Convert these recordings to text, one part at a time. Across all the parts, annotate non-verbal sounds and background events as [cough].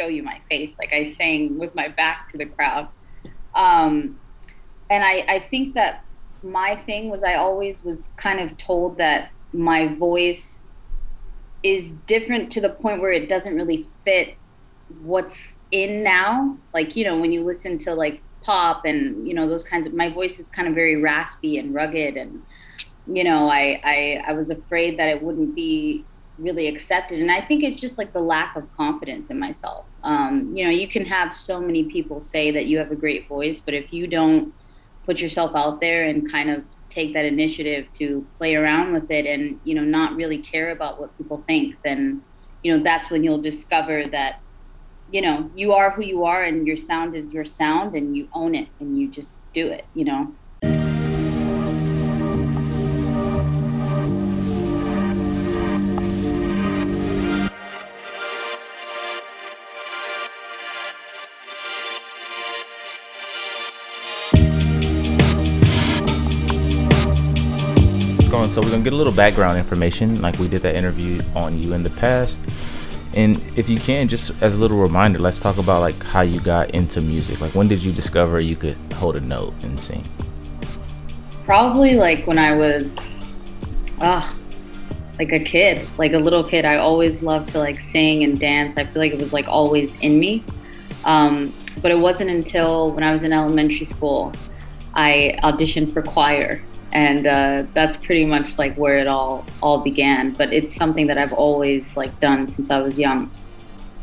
show you my face. Like I sang with my back to the crowd. Um, and I, I think that my thing was I always was kind of told that my voice is different to the point where it doesn't really fit what's in now. Like, you know, when you listen to like pop and, you know, those kinds of my voice is kind of very raspy and rugged and you know, I I, I was afraid that it wouldn't be really accepted. And I think it's just like the lack of confidence in myself. Um, you know, you can have so many people say that you have a great voice, but if you don't put yourself out there and kind of take that initiative to play around with it and, you know, not really care about what people think, then, you know, that's when you'll discover that, you know, you are who you are and your sound is your sound and you own it and you just do it, you know. Gonna get a little background information, like we did that interview on you in the past. And if you can, just as a little reminder, let's talk about like how you got into music. Like when did you discover you could hold a note and sing? Probably like when I was, ah, like a kid, like a little kid. I always loved to like sing and dance. I feel like it was like always in me. Um, but it wasn't until when I was in elementary school I auditioned for choir and uh, that's pretty much like where it all all began. But it's something that i've always like done since i was young.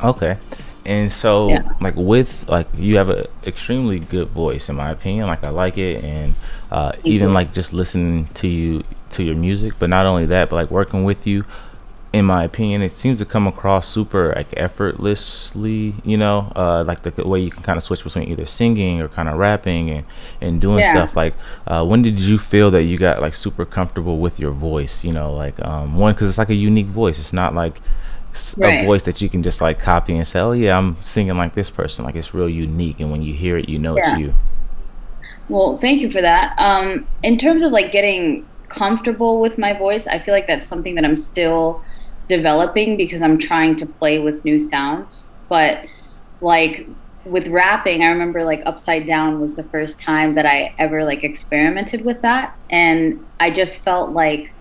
Okay. And so yeah. like with like you have an extremely good voice in my opinion. Like i like it. And uh, even like just listening to you to your music. But not only that but like working with you in my opinion, it seems to come across super like effortlessly. You know, uh, like the way you can kind of switch between either singing or kind of rapping and and doing yeah. stuff. Like, uh, when did you feel that you got like super comfortable with your voice? You know, like um, one because it's like a unique voice. It's not like right. a voice that you can just like copy and say, "Oh yeah, I'm singing like this person." Like it's real unique, and when you hear it, you know yeah. it's you. Well, thank you for that. Um, in terms of like getting comfortable with my voice, I feel like that's something that I'm still developing because I'm trying to play with new sounds. But like with rapping, I remember like Upside Down was the first time that I ever like experimented with that. And I just felt like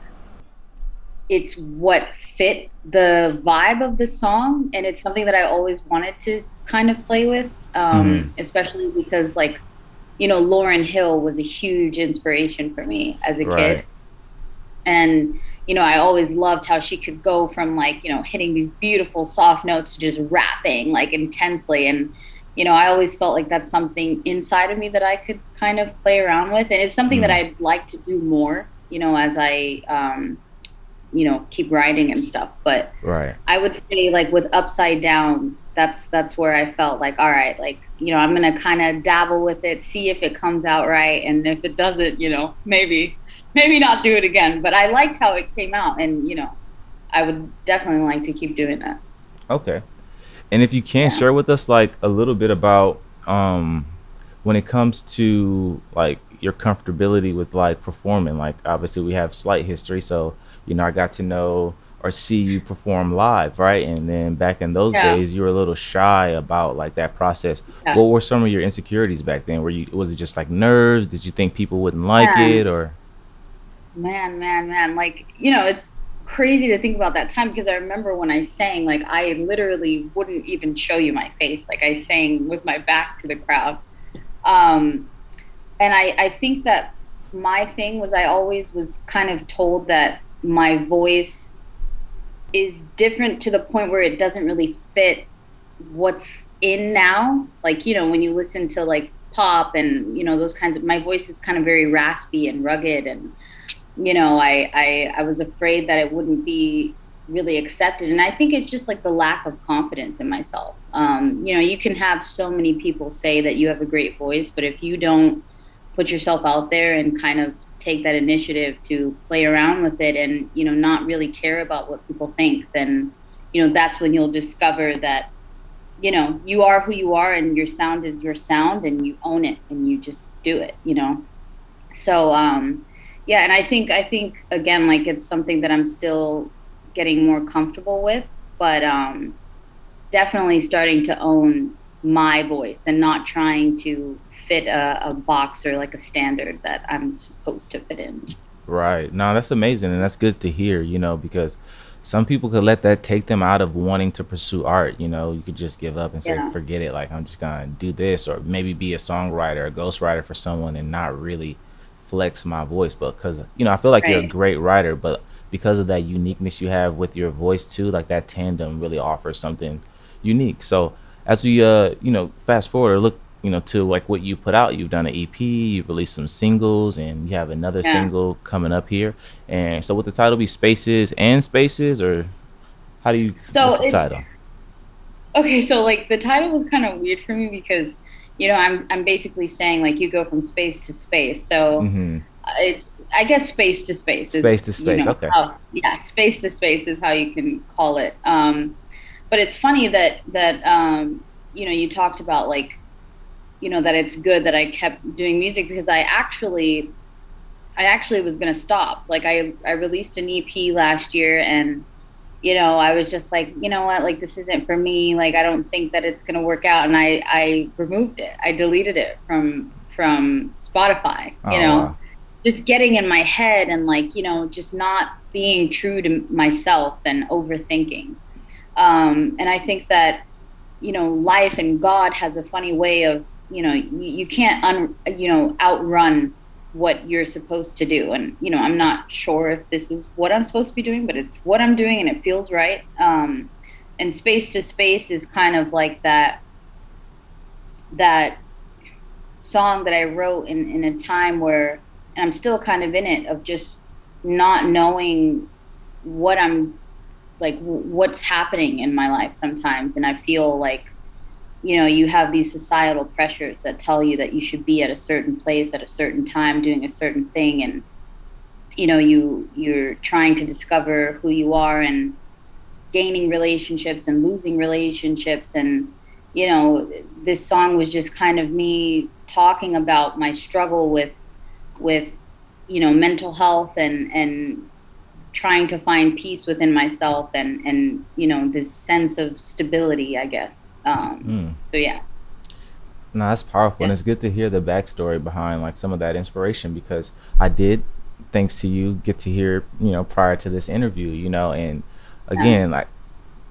it's what fit the vibe of the song. And it's something that I always wanted to kind of play with, um, mm-hmm. especially because like, you know, Lauryn Hill was a huge inspiration for me as a right. kid. And you know, I always loved how she could go from like, you know, hitting these beautiful soft notes to just rapping like intensely. And, you know, I always felt like that's something inside of me that I could kind of play around with. And it's something that I'd like to do more, you know, as I, um, you know, keep writing and stuff. But right. I would say like with Upside Down, that's that's where I felt like, all right, like, you know, I'm gonna kind of dabble with it, see if it comes out right. And if it doesn't, you know, maybe maybe not do it again. But I liked how it came out, and you know, I would definitely like to keep doing that. Okay, and if you can yeah. share with us like a little bit about um, when it comes to like your comfortability with like performing. Like obviously we have slight history, so you know I got to know or see you perform live, right? And then back in those yeah. days, you were a little shy about like that process. Yeah. What were some of your insecurities back then? Were you was it just like nerves? Did you think people wouldn't like yeah. it or? Man, man, man. Like, you know, it's crazy to think about that time because I remember when I sang, like, I literally wouldn't even show you my face. Like, I sang with my back to the crowd. Um, and I, I think that my thing was I always was kind of told that my voice is different to the point where it doesn't really fit what's in now. Like, you know, when you listen to like pop and, you know, those kinds of, my voice is kind of very raspy and rugged and, you know, I, I, I was afraid that it wouldn't be really accepted. And I think it's just like the lack of confidence in myself. Um, you know, you can have so many people say that you have a great voice, but if you don't put yourself out there and kind of take that initiative to play around with it and, you know, not really care about what people think, then, you know, that's when you'll discover that, you know, you are who you are and your sound is your sound and you own it and you just do it, you know? So, um, yeah and i think i think again like it's something that i'm still getting more comfortable with but um definitely starting to own my voice and not trying to fit a, a box or like a standard that I'm supposed to fit in. Right. No, that's amazing and that's good to hear, you know, because some people could let that take them out of wanting to pursue art. You know, you could just give up and say, yeah. forget it. Like, I'm just going to do this, or maybe be a songwriter, a ghostwriter for someone and not really flex my voice. But because, you know, I feel like right. you're a great writer, but because of that uniqueness you have with your voice too, like that tandem really offers something unique. So, as we, uh, you know, fast forward or look you know, to like what you put out. You've done an EP, you've released some singles, and you have another yeah. single coming up here. And so, would the title be Spaces and Spaces, or how do you? So the title? Okay, so like the title was kind of weird for me because, you know, I'm I'm basically saying like you go from space to space. So mm-hmm. it's I guess space to space. Is, space to space. You know, okay. How, yeah, space to space is how you can call it. Um, but it's funny that that um, you know you talked about like you know that it's good that I kept doing music because I actually I actually was going to stop. Like I I released an EP last year and you know, I was just like, you know what, like this isn't for me. Like I don't think that it's going to work out and I I removed it. I deleted it from from Spotify, you oh, know. Wow. Just getting in my head and like, you know, just not being true to myself and overthinking. Um and I think that you know, life and God has a funny way of you know you, you can't un, you know outrun what you're supposed to do. And you know i'm not sure if this is what i'm supposed to be doing but it's what i'm doing and it feels right. Um, and space to space is kind of like that that song that i wrote in in a time where and i'm still kind of in it of just not knowing what i'm like what's happening in my life sometimes. And i feel like you know you have these societal pressures that tell you that you should be at a certain place at a certain time doing a certain thing. And you know you you're trying to discover who you are and gaining relationships and losing relationships. And you know this song was just kind of me talking about my struggle with with you know mental health and and trying to find peace within myself and and you know this sense of stability i guess um, mm. So yeah. No, that's powerful, yeah. and it's good to hear the backstory behind like some of that inspiration because I did, thanks to you, get to hear you know prior to this interview, you know, and again yeah. like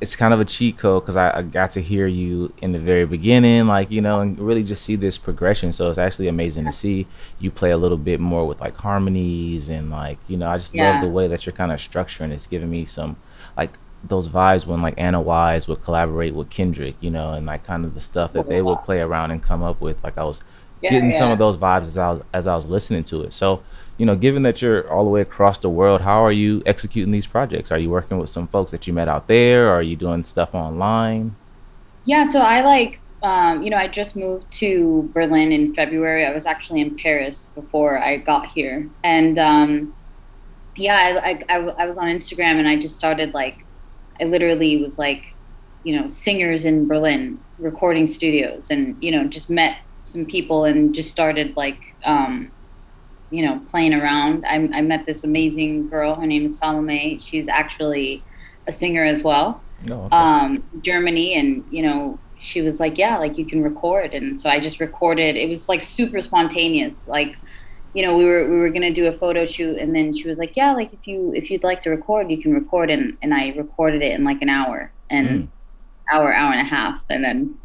it's kind of a cheat code because I, I, got to hear you in the very beginning, like you know, and really just see this progression. So it's actually amazing to see you play a little bit more with like harmonies and like you know, I just yeah. love the way that you're kind of structuring. It's giving me some like those vibes when like Anna Wise would collaborate with Kendrick, you know, and like kind of the stuff that they would play around and come up with. Like I was yeah, getting yeah. some of those vibes as I was as I was listening to it. So, you know, given that you're all the way across the world, how are you executing these projects? Are you working with some folks that you met out there? Or are you doing stuff online? Yeah, so I like um, you know, I just moved to Berlin in February. I was actually in Paris before I got here, and um, yeah, I, I, I was on Instagram and I just started like I literally was like, you know, singers in Berlin, recording studios, and you know, just met some people and just started like, um, you know, playing around. I, I met this amazing girl. Her name is Salome. She's actually a singer as well. Oh, okay. um, Germany, and you know, she was like, yeah, like you can record, and so I just recorded. It was like super spontaneous, like you know, we were we were gonna do a photo shoot, and then she was like, "Yeah, like if you if you'd like to record, you can record." And and I recorded it in like an hour and mm. hour hour and a half, and then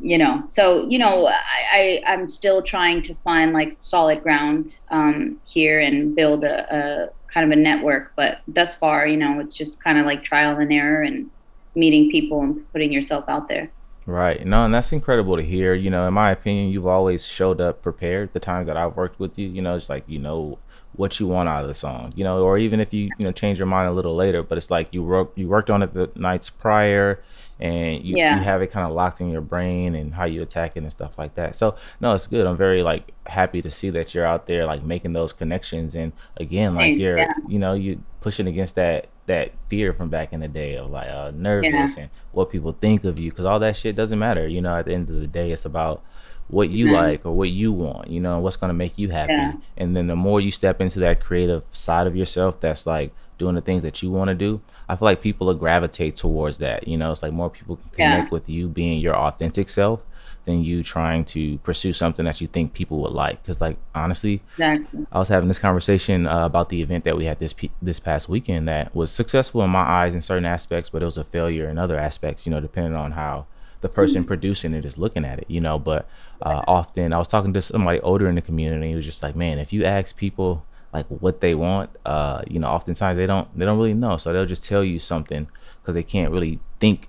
you know, so you know, I, I am still trying to find like solid ground um, here and build a, a kind of a network. But thus far, you know, it's just kind of like trial and error and meeting people and putting yourself out there. Right. No, and that's incredible to hear. You know, in my opinion, you've always showed up prepared the times that I've worked with you. You know, it's like you know what you want out of the song, you know, or even if you, you know, change your mind a little later, but it's like you wrote you worked on it the nights prior and you, yeah. you have it kind of locked in your brain and how you attack it and stuff like that. So no, it's good. I'm very like happy to see that you're out there like making those connections and again like Thanks, you're yeah. you know you pushing against that that fear from back in the day of like uh, nervous yeah. and what people think of you because all that shit doesn't matter. You know, at the end of the day, it's about what you mm-hmm. like or what you want. You know, what's gonna make you happy. And then the more you step into that creative side of yourself, that's like doing the things that you want to do, I feel like people will gravitate towards that. You know, it's like more people can connect yeah. with you being your authentic self than you trying to pursue something that you think people would like. Because, like, honestly, exactly. I was having this conversation uh, about the event that we had this this past weekend that was successful in my eyes in certain aspects, but it was a failure in other aspects. You know, depending on how the person mm-hmm. producing it is looking at it. You know, but uh, often I was talking to somebody older in the community. He was just like, man, if you ask people like what they want, uh, you know, oftentimes they don't they don't really know, so they'll just tell you something because they can't really think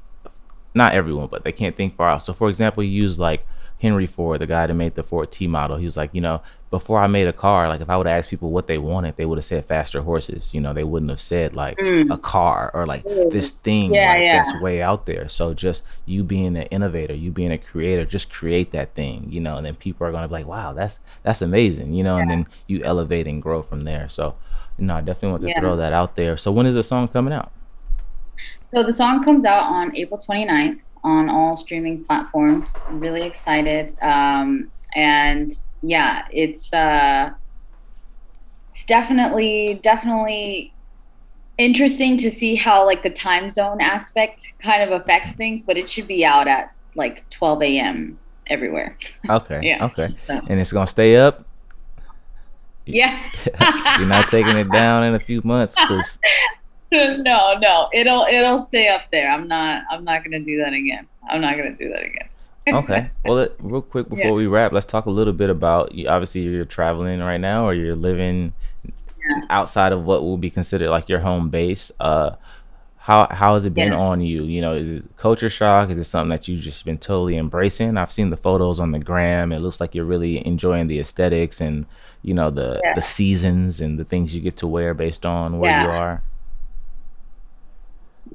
not everyone, but they can't think far out. So, for example, you use like Henry Ford, the guy that made the Ford T model. He was like, you know, before I made a car, like if I would have asked people what they wanted, they would have said faster horses. You know, they wouldn't have said like mm. a car or like mm. this thing yeah, like, yeah. that's way out there. So just you being an innovator, you being a creator, just create that thing, you know, and then people are gonna be like, wow, that's that's amazing, you know, yeah. and then you elevate and grow from there. So, you know, I definitely want to throw that out there. So when is the song coming out? So the song comes out on April 29th on all streaming platforms. I'm really excited. Um, and yeah, it's uh, it's definitely definitely interesting to see how like the time zone aspect kind of affects things, but it should be out at like 12 a.m. everywhere. Okay. [laughs] yeah. Okay. So. And it's gonna stay up. Yeah. [laughs] You're not taking it down in a few months because [laughs] [laughs] no, no, it'll it'll stay up there. I'm not I'm not gonna do that again. I'm not gonna do that again. [laughs] okay. Well, real quick before yeah. we wrap, let's talk a little bit about. You, obviously, you're traveling right now, or you're living yeah. outside of what will be considered like your home base. Uh, how how has it been yeah. on you? You know, is it culture shock? Is it something that you've just been totally embracing? I've seen the photos on the gram. It looks like you're really enjoying the aesthetics and you know the the seasons and the things you get to wear based on where you are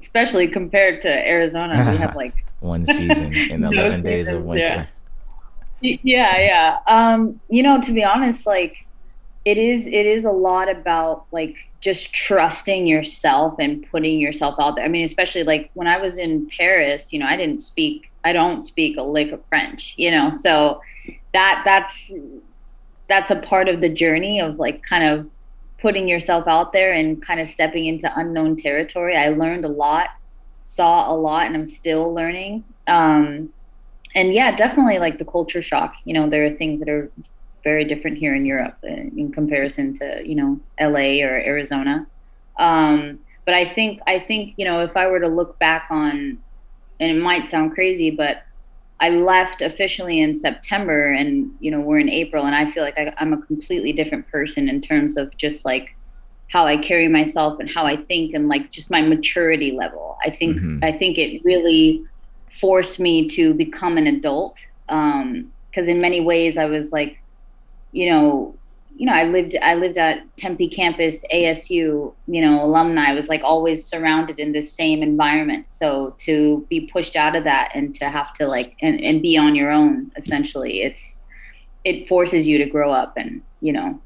especially compared to Arizona, we have [laughs] like one season [laughs] in 11 days of winter. Yeah. yeah, yeah. Um, you know, to be honest, like it is it is a lot about like just trusting yourself and putting yourself out there. I mean, especially like when I was in Paris, you know, I didn't speak I don't speak a lick of French, you know. So that that's that's a part of the journey of like kind of putting yourself out there and kind of stepping into unknown territory. I learned a lot, saw a lot, and I'm still learning. Um, and yeah, definitely like the culture shock. You know, there are things that are very different here in Europe uh, in comparison to you know LA or Arizona. Um, but I think I think you know if I were to look back on, and it might sound crazy, but I left officially in September and you know we're in April and I feel like I, am a completely different person in terms of just like how I carry myself and how I think and like just my maturity level. I think mm-hmm. I think it really forced me to become an adult because um, in many ways I was like you know you know, I lived I lived at Tempe campus, ASU, you know, alumni. I was like always surrounded in this same environment. So to be pushed out of that and to have to like and, and be on your own, essentially, it's it forces you to grow up and, you know,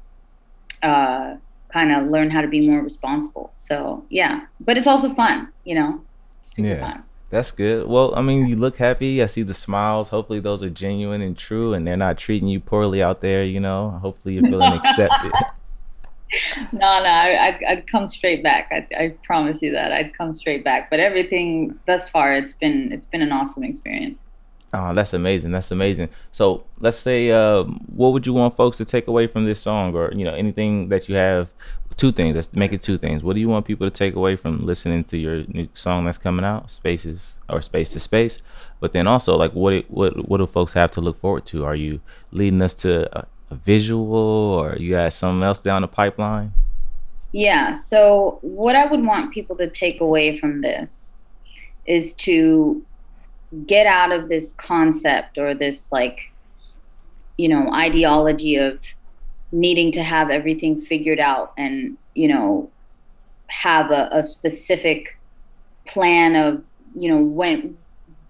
uh kind of learn how to be more responsible. So yeah. But it's also fun, you know. Super yeah. fun. That's good. Well, I mean, you look happy. I see the smiles. Hopefully, those are genuine and true, and they're not treating you poorly out there. You know, hopefully, you're feeling accepted. [laughs] no, no, I, would I'd come straight back. I, I promise you that I'd come straight back. But everything thus far, it's been it's been an awesome experience. Oh, that's amazing. That's amazing. So let's say, uh, what would you want folks to take away from this song, or you know, anything that you have two things. Let's make it two things. What do you want people to take away from listening to your new song that's coming out, Spaces or Space to Space? But then also, like, what what what do folks have to look forward to? Are you leading us to a, a visual, or you got something else down the pipeline? Yeah. So what I would want people to take away from this is to get out of this concept or this like you know ideology of needing to have everything figured out and you know have a, a specific plan of you know when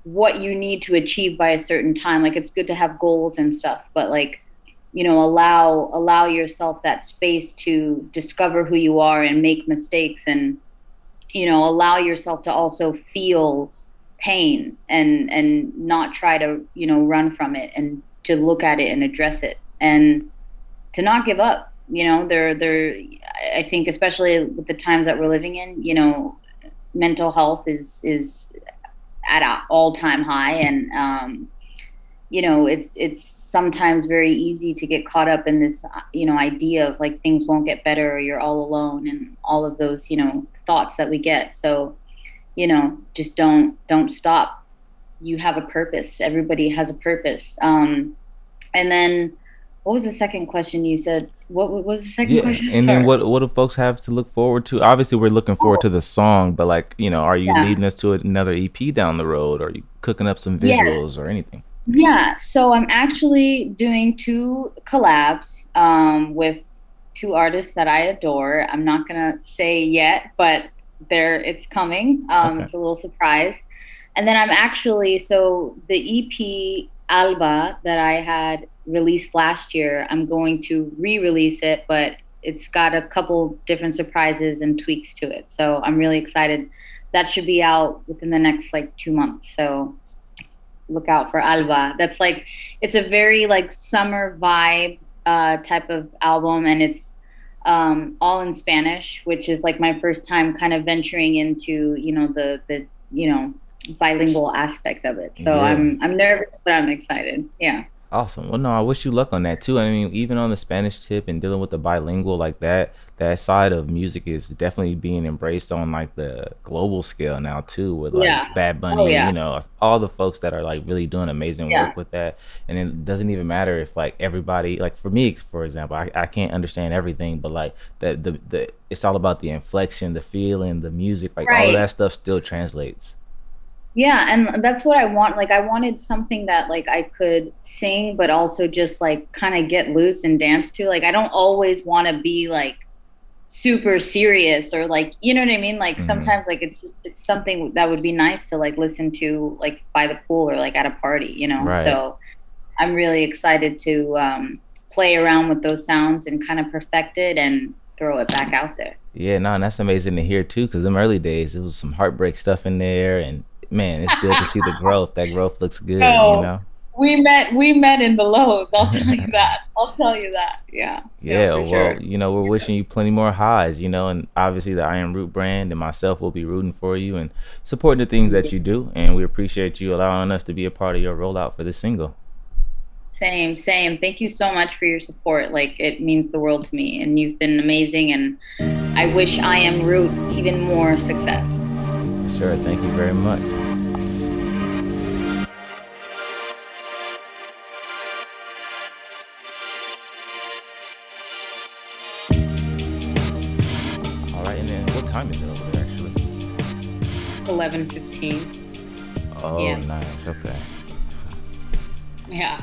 what you need to achieve by a certain time. Like it's good to have goals and stuff but like you know allow allow yourself that space to discover who you are and make mistakes and you know allow yourself to also feel pain and and not try to you know run from it and to look at it and address it. And to not give up you know, they're they're. I think especially with the times that we're living in, you know, mental health is is at an all time high, and um, you know, it's it's sometimes very easy to get caught up in this, you know, idea of like things won't get better or you're all alone, and all of those, you know, thoughts that we get. So, you know, just don't don't stop. You have a purpose. Everybody has a purpose. Um, and then what was the second question you said? What, what was the second yeah, question? And Sorry. then what what do folks have to look forward to? Obviously, we're looking forward oh. to the song, but like you know, are you yeah. leading us to another EP down the road? Or are you cooking up some visuals or anything? Yeah, so I'm actually doing two collabs um, with two artists that I adore. I'm not gonna say yet, but there it's coming. Um, okay. It's a little surprise. And then I'm actually so the EP Alba that I had released last year, I'm going to re-release it, but it's got a couple different surprises and tweaks to it. So I'm really excited. That should be out within the next like two months. So look out for Alba. That's like it's a very like summer vibe uh, type of album, and it's um, all in Spanish, which is like my first time kind of venturing into you know the the you know bilingual aspect of it. So yeah. I'm I'm nervous, but I'm excited. Yeah. Awesome. Well, no, I wish you luck on that too. I mean, even on the Spanish tip and dealing with the bilingual like that, that side of music is definitely being embraced on like the global scale now too, with like yeah. Bad oh, Bunny, oh, yeah. you know, all the folks that are like really doing amazing yeah. work with that. And it doesn't even matter if like everybody, like for me, for example, I, I can't understand everything, but like the, the, the, it's all about the inflection, the feeling, the music, like right. all of that stuff still translates yeah and that's what i want like i wanted something that like i could sing but also just like kind of get loose and dance to like i don't always want to be like super serious or like you know what i mean like mm-hmm. sometimes like it's just it's something that would be nice to like listen to like by the pool or like at a party you know right. so i'm really excited to um play around with those sounds and kind of perfect it and throw it back out there yeah no and that's amazing to hear too because them early days it was some heartbreak stuff in there and man, it's good to see the growth. That growth looks good, no, you know. We met we met in the lows. I'll [laughs] tell you that. I'll tell you that. Yeah. Yeah, well, sure. you know, we're wishing you plenty more highs, you know, and obviously the I Am Root brand and myself will be rooting for you and supporting the things that you do. And we appreciate you allowing us to be a part of your rollout for this single. Same, same. Thank you so much for your support. Like it means the world to me, and you've been amazing. And I wish I Am Root even more success. Sure. Thank you very much. Eleven fifteen. Oh, yeah. nice. Okay. Yeah.